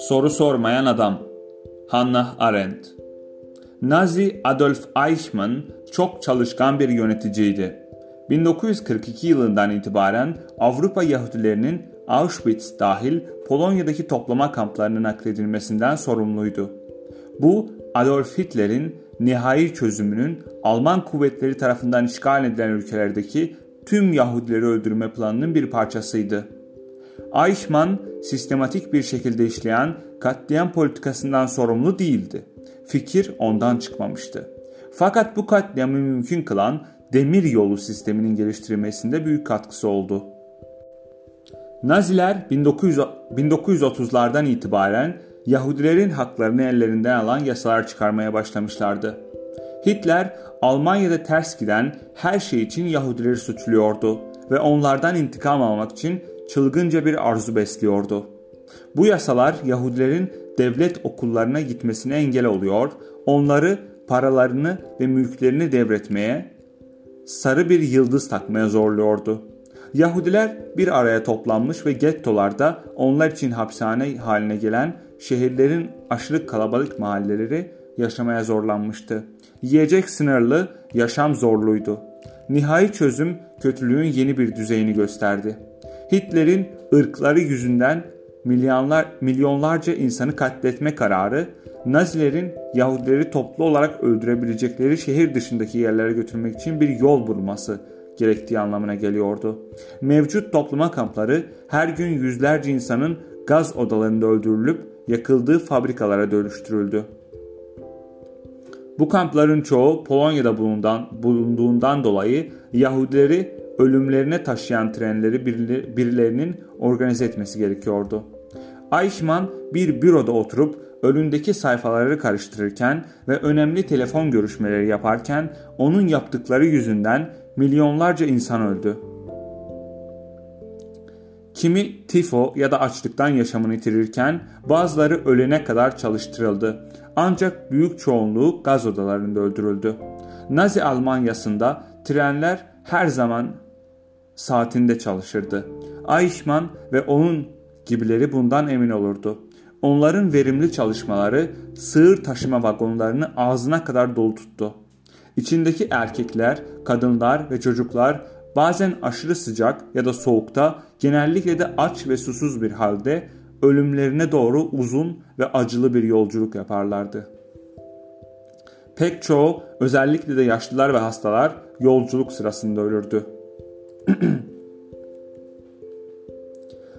Soru sormayan adam Hannah Arendt Nazi Adolf Eichmann çok çalışkan bir yöneticiydi. 1942 yılından itibaren Avrupa Yahudilerinin Auschwitz dahil Polonya'daki toplama kamplarının nakledilmesinden sorumluydu. Bu Adolf Hitler'in nihai çözümünün Alman kuvvetleri tarafından işgal edilen ülkelerdeki tüm Yahudileri öldürme planının bir parçasıydı. Eichmann sistematik bir şekilde işleyen katliam politikasından sorumlu değildi. Fikir ondan çıkmamıştı. Fakat bu katliamı mümkün kılan demir yolu sisteminin geliştirilmesinde büyük katkısı oldu. Naziler 1900, 1930'lardan itibaren Yahudilerin haklarını ellerinden alan yasalar çıkarmaya başlamışlardı. Hitler Almanya'da ters giden her şey için Yahudileri suçluyordu ve onlardan intikam almak için çılgınca bir arzu besliyordu. Bu yasalar Yahudilerin devlet okullarına gitmesine engel oluyor, onları paralarını ve mülklerini devretmeye, sarı bir yıldız takmaya zorluyordu. Yahudiler bir araya toplanmış ve gettolarda onlar için hapishane haline gelen şehirlerin aşırı kalabalık mahalleleri yaşamaya zorlanmıştı. Yiyecek sınırlı, yaşam zorluydu. Nihai çözüm kötülüğün yeni bir düzeyini gösterdi. Hitler'in ırkları yüzünden milyonlar, milyonlarca insanı katletme kararı, Nazilerin Yahudileri toplu olarak öldürebilecekleri şehir dışındaki yerlere götürmek için bir yol bulması gerektiği anlamına geliyordu. Mevcut toplama kampları her gün yüzlerce insanın gaz odalarında öldürülüp yakıldığı fabrikalara dönüştürüldü. Bu kampların çoğu Polonya'da bulundan, bulunduğundan dolayı Yahudileri ölümlerine taşıyan trenleri birilerinin organize etmesi gerekiyordu. Eichmann bir büroda oturup önündeki sayfaları karıştırırken ve önemli telefon görüşmeleri yaparken onun yaptıkları yüzünden milyonlarca insan öldü. Kimi tifo ya da açlıktan yaşamını yitirirken bazıları ölene kadar çalıştırıldı. Ancak büyük çoğunluğu gaz odalarında öldürüldü. Nazi Almanyası'nda trenler her zaman saatinde çalışırdı. Eichmann ve onun gibileri bundan emin olurdu. Onların verimli çalışmaları sığır taşıma vagonlarını ağzına kadar dolu tuttu. İçindeki erkekler, kadınlar ve çocuklar bazen aşırı sıcak ya da soğukta genellikle de aç ve susuz bir halde ölümlerine doğru uzun ve acılı bir yolculuk yaparlardı. Pek çoğu özellikle de yaşlılar ve hastalar yolculuk sırasında ölürdü.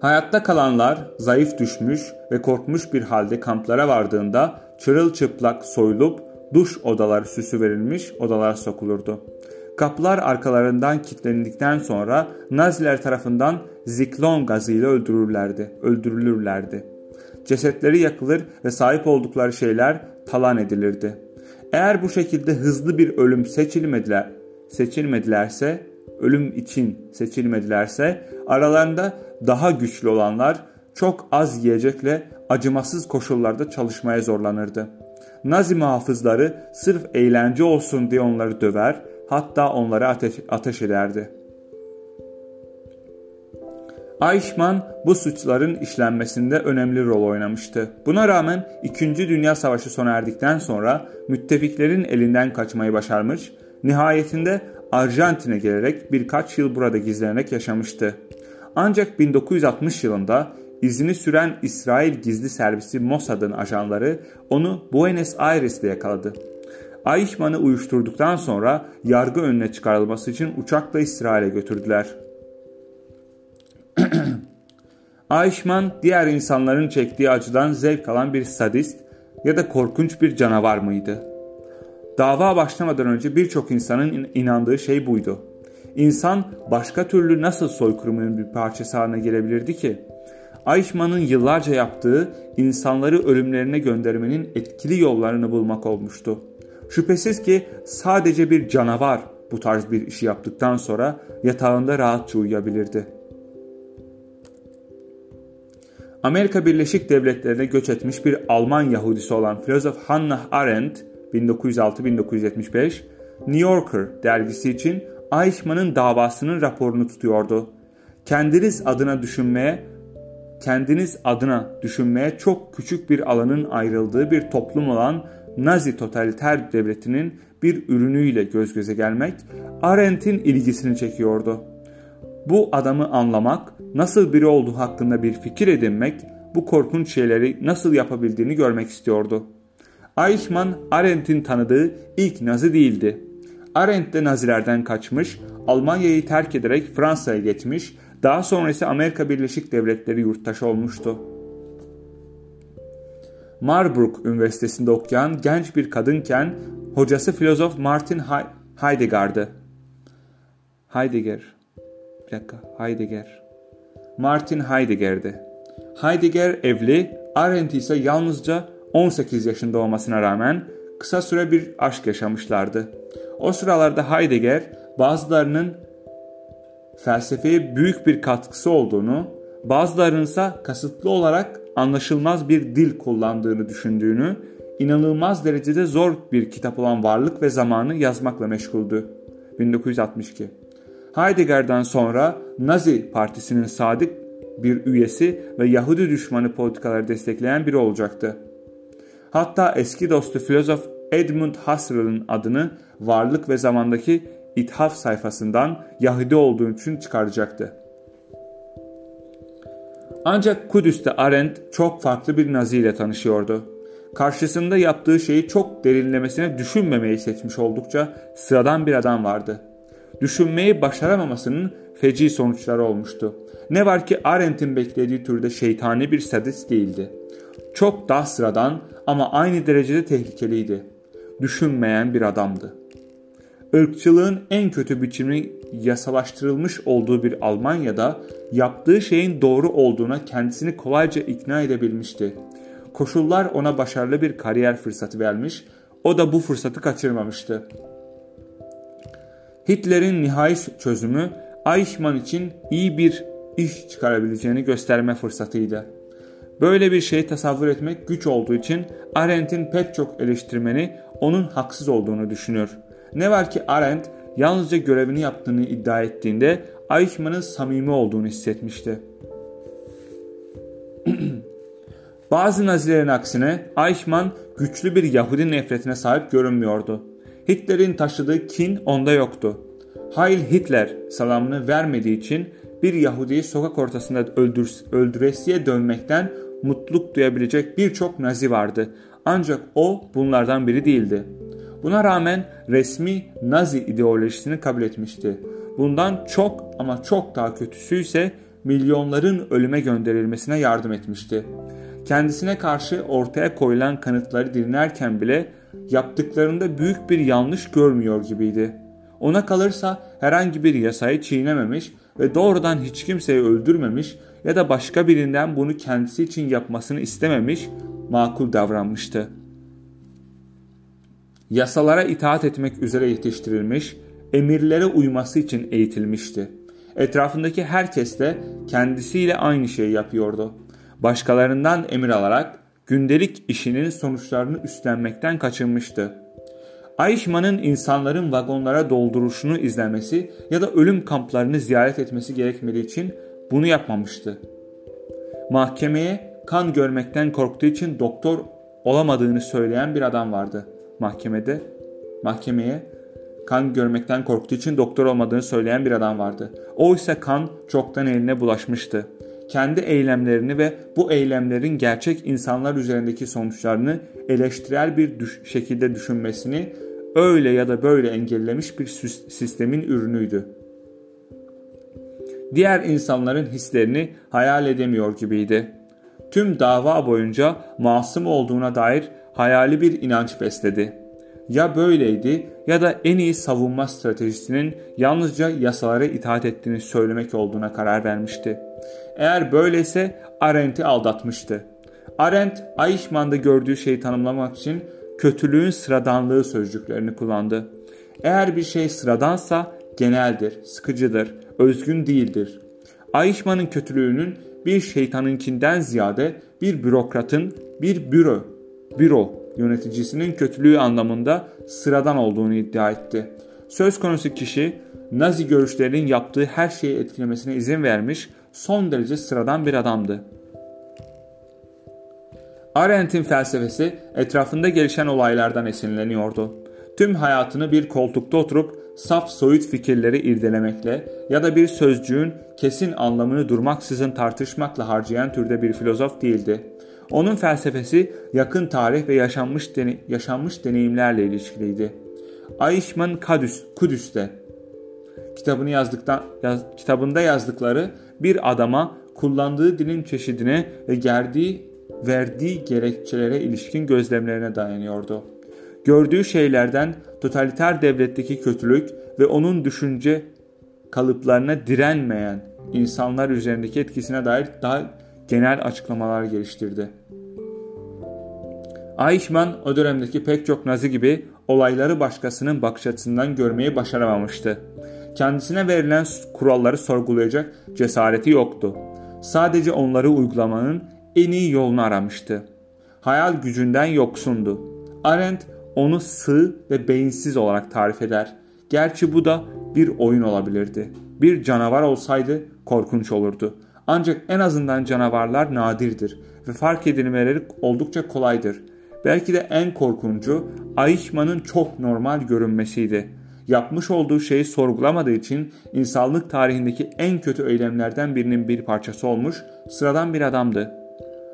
Hayatta kalanlar zayıf düşmüş ve korkmuş bir halde kamplara vardığında çırılçıplak soyulup duş odaları süsü verilmiş odalar sokulurdu. Kapılar arkalarından kilitlendikten sonra Naziler tarafından ziklon gazıyla öldürürlerdi, öldürülürlerdi. Cesetleri yakılır ve sahip oldukları şeyler talan edilirdi. Eğer bu şekilde hızlı bir ölüm seçilmediler, seçilmedilerse, ölüm için seçilmedilerse aralarında daha güçlü olanlar çok az yiyecekle acımasız koşullarda çalışmaya zorlanırdı. Nazi muhafızları sırf eğlence olsun diye onları döver, hatta onları ateş, ateş ederdi. Eichmann bu suçların işlenmesinde önemli rol oynamıştı. Buna rağmen 2. Dünya Savaşı sona erdikten sonra müttefiklerin elinden kaçmayı başarmış, nihayetinde Arjantin'e gelerek birkaç yıl burada gizlenerek yaşamıştı. Ancak 1960 yılında izini süren İsrail gizli servisi Mossad'ın ajanları onu Buenos Aires'te yakaladı. Eichmann'ı uyuşturduktan sonra yargı önüne çıkarılması için uçakla İsrail'e götürdüler. Eichmann diğer insanların çektiği acıdan zevk alan bir sadist ya da korkunç bir canavar mıydı? Dava başlamadan önce birçok insanın inandığı şey buydu. İnsan başka türlü nasıl soykırımın bir parçası haline gelebilirdi ki? Eichmann'ın yıllarca yaptığı insanları ölümlerine göndermenin etkili yollarını bulmak olmuştu. Şüphesiz ki sadece bir canavar bu tarz bir işi yaptıktan sonra yatağında rahatça uyuyabilirdi. Amerika Birleşik Devletleri'ne göç etmiş bir Alman Yahudisi olan filozof Hannah Arendt 1906-1975 New Yorker dergisi için Eichmann'ın davasının raporunu tutuyordu. Kendiniz adına düşünmeye kendiniz adına düşünmeye çok küçük bir alanın ayrıldığı bir toplum olan Nazi totaliter devletinin bir ürünüyle göz göze gelmek Arendt'in ilgisini çekiyordu. Bu adamı anlamak, nasıl biri olduğu hakkında bir fikir edinmek, bu korkunç şeyleri nasıl yapabildiğini görmek istiyordu. Eichmann, Arendt'in tanıdığı ilk Nazi değildi. Arendt de Nazilerden kaçmış, Almanya'yı terk ederek Fransa'ya geçmiş, daha sonra ise Amerika Birleşik Devletleri yurttaşı olmuştu. Marburg Üniversitesi'nde okuyan genç bir kadınken hocası filozof Martin Heidegger'dı. Heidegger. Bir dakika. Heidegger. Martin Heidegger'di. Heidegger evli, Arendt ise yalnızca 18 yaşında olmasına rağmen kısa süre bir aşk yaşamışlardı. O sıralarda Heidegger bazılarının felsefeye büyük bir katkısı olduğunu, bazılarının ise kasıtlı olarak anlaşılmaz bir dil kullandığını düşündüğünü, inanılmaz derecede zor bir kitap olan Varlık ve Zamanı yazmakla meşguldü. 1962 Heidegger'den sonra Nazi Partisi'nin sadık bir üyesi ve Yahudi düşmanı politikaları destekleyen biri olacaktı. Hatta eski dostu filozof Edmund Husserl'ın adını Varlık ve Zamandaki İthaf sayfasından Yahudi olduğu için çıkaracaktı. Ancak Kudüs'te Arendt çok farklı bir Nazi ile tanışıyordu. Karşısında yaptığı şeyi çok derinlemesine düşünmemeyi seçmiş oldukça sıradan bir adam vardı. Düşünmeyi başaramamasının feci sonuçları olmuştu. Ne var ki Arendt'in beklediği türde şeytani bir sadist değildi. Çok daha sıradan ama aynı derecede tehlikeliydi. Düşünmeyen bir adamdı. Irkçılığın en kötü biçimi yasalaştırılmış olduğu bir Almanya'da yaptığı şeyin doğru olduğuna kendisini kolayca ikna edebilmişti. Koşullar ona başarılı bir kariyer fırsatı vermiş, o da bu fırsatı kaçırmamıştı. Hitler'in nihai çözümü Eichmann için iyi bir iş çıkarabileceğini gösterme fırsatıydı. Böyle bir şey tasavvur etmek güç olduğu için Arendt'in pek çok eleştirmeni onun haksız olduğunu düşünür. Ne var ki Arendt yalnızca görevini yaptığını iddia ettiğinde Eichmann'ın samimi olduğunu hissetmişti. Bazı Nazilerin aksine Eichmann güçlü bir Yahudi nefretine sahip görünmüyordu. Hitler'in taşıdığı kin onda yoktu. Heil Hitler salamını vermediği için bir Yahudi'yi sokak ortasında öldür, öldüresiye dönmekten mutluluk duyabilecek birçok Nazi vardı. Ancak o bunlardan biri değildi. Buna rağmen resmi Nazi ideolojisini kabul etmişti. Bundan çok ama çok daha kötüsü ise milyonların ölüme gönderilmesine yardım etmişti. Kendisine karşı ortaya koyulan kanıtları dinlerken bile yaptıklarında büyük bir yanlış görmüyor gibiydi. Ona kalırsa herhangi bir yasayı çiğnememiş ve doğrudan hiç kimseyi öldürmemiş ya da başka birinden bunu kendisi için yapmasını istememiş, makul davranmıştı yasalara itaat etmek üzere yetiştirilmiş, emirlere uyması için eğitilmişti. Etrafındaki herkes de kendisiyle aynı şeyi yapıyordu. Başkalarından emir alarak gündelik işinin sonuçlarını üstlenmekten kaçınmıştı. Eichmann'ın insanların vagonlara dolduruşunu izlemesi ya da ölüm kamplarını ziyaret etmesi gerekmediği için bunu yapmamıştı. Mahkemeye kan görmekten korktuğu için doktor olamadığını söyleyen bir adam vardı mahkemede mahkemeye kan görmekten korktuğu için doktor olmadığını söyleyen bir adam vardı. O ise kan çoktan eline bulaşmıştı. Kendi eylemlerini ve bu eylemlerin gerçek insanlar üzerindeki sonuçlarını eleştirel bir düş şekilde düşünmesini öyle ya da böyle engellemiş bir sistemin ürünüydü. Diğer insanların hislerini hayal edemiyor gibiydi. Tüm dava boyunca masum olduğuna dair hayali bir inanç besledi. Ya böyleydi ya da en iyi savunma stratejisinin yalnızca yasalara itaat ettiğini söylemek olduğuna karar vermişti. Eğer böyleyse Arendt'i aldatmıştı. Arendt, Eichmann'da gördüğü şeyi tanımlamak için kötülüğün sıradanlığı sözcüklerini kullandı. Eğer bir şey sıradansa geneldir, sıkıcıdır, özgün değildir. Eichmann'ın kötülüğünün bir şeytanınkinden ziyade bir bürokratın bir büro büro yöneticisinin kötülüğü anlamında sıradan olduğunu iddia etti. Söz konusu kişi Nazi görüşlerinin yaptığı her şeyi etkilemesine izin vermiş son derece sıradan bir adamdı. Arendt'in felsefesi etrafında gelişen olaylardan esinleniyordu. Tüm hayatını bir koltukta oturup saf soyut fikirleri irdelemekle ya da bir sözcüğün kesin anlamını durmaksızın tartışmakla harcayan türde bir filozof değildi. Onun felsefesi yakın tarih ve yaşanmış, dene yaşanmış deneyimlerle ilişkiliydi. Ayşman Kadüs, Kudüs'te kitabını yazdıktan yaz, kitabında yazdıkları bir adama kullandığı dilin çeşidine ve gerdiği verdiği gerekçelere ilişkin gözlemlerine dayanıyordu. Gördüğü şeylerden totaliter devletteki kötülük ve onun düşünce kalıplarına direnmeyen insanlar üzerindeki etkisine dair daha genel açıklamalar geliştirdi. Eichmann o dönemdeki pek çok nazi gibi olayları başkasının bakış açısından görmeyi başaramamıştı. Kendisine verilen kuralları sorgulayacak cesareti yoktu. Sadece onları uygulamanın en iyi yolunu aramıştı. Hayal gücünden yoksundu. Arendt onu sığ ve beyinsiz olarak tarif eder. Gerçi bu da bir oyun olabilirdi. Bir canavar olsaydı korkunç olurdu. Ancak en azından canavarlar nadirdir ve fark edilmeleri oldukça kolaydır. Belki de en korkuncu Eichmann'ın çok normal görünmesiydi. Yapmış olduğu şeyi sorgulamadığı için insanlık tarihindeki en kötü eylemlerden birinin bir parçası olmuş sıradan bir adamdı.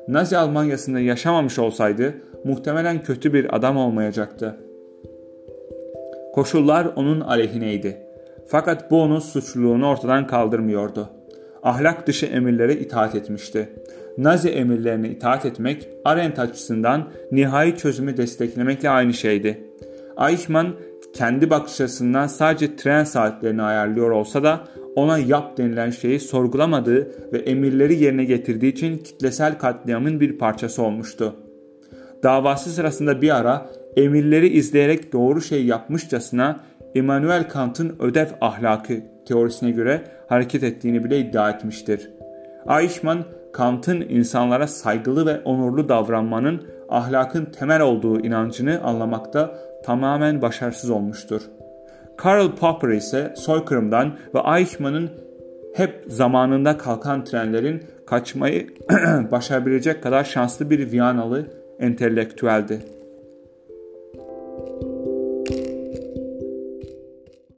Nazi Almanyası'nda yaşamamış olsaydı muhtemelen kötü bir adam olmayacaktı. Koşullar onun aleyhineydi. Fakat bu onun suçluluğunu ortadan kaldırmıyordu. Ahlak dışı emirlere itaat etmişti. Nazi emirlerine itaat etmek Arendt açısından nihai çözümü desteklemekle aynı şeydi. Eichmann kendi bakış açısından sadece tren saatlerini ayarlıyor olsa da ona yap denilen şeyi sorgulamadığı ve emirleri yerine getirdiği için kitlesel katliamın bir parçası olmuştu. Davası sırasında bir ara emirleri izleyerek doğru şey yapmışçasına Immanuel Kant'ın ödev ahlakı teorisine göre hareket ettiğini bile iddia etmiştir. Eichmann, Kant'ın insanlara saygılı ve onurlu davranmanın ahlakın temel olduğu inancını anlamakta tamamen başarısız olmuştur. Karl Popper ise soykırımdan ve Eichmann'ın hep zamanında kalkan trenlerin kaçmayı başarabilecek kadar şanslı bir Viyanalı entelektüeldi.